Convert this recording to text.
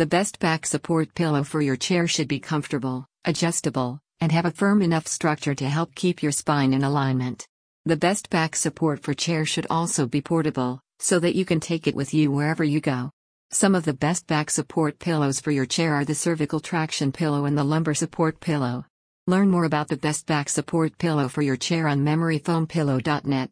The best back support pillow for your chair should be comfortable, adjustable, and have a firm enough structure to help keep your spine in alignment. The best back support for chair should also be portable, so that you can take it with you wherever you go. Some of the best back support pillows for your chair are the cervical traction pillow and the lumbar support pillow. Learn more about the best back support pillow for your chair on memoryfoampillow.net.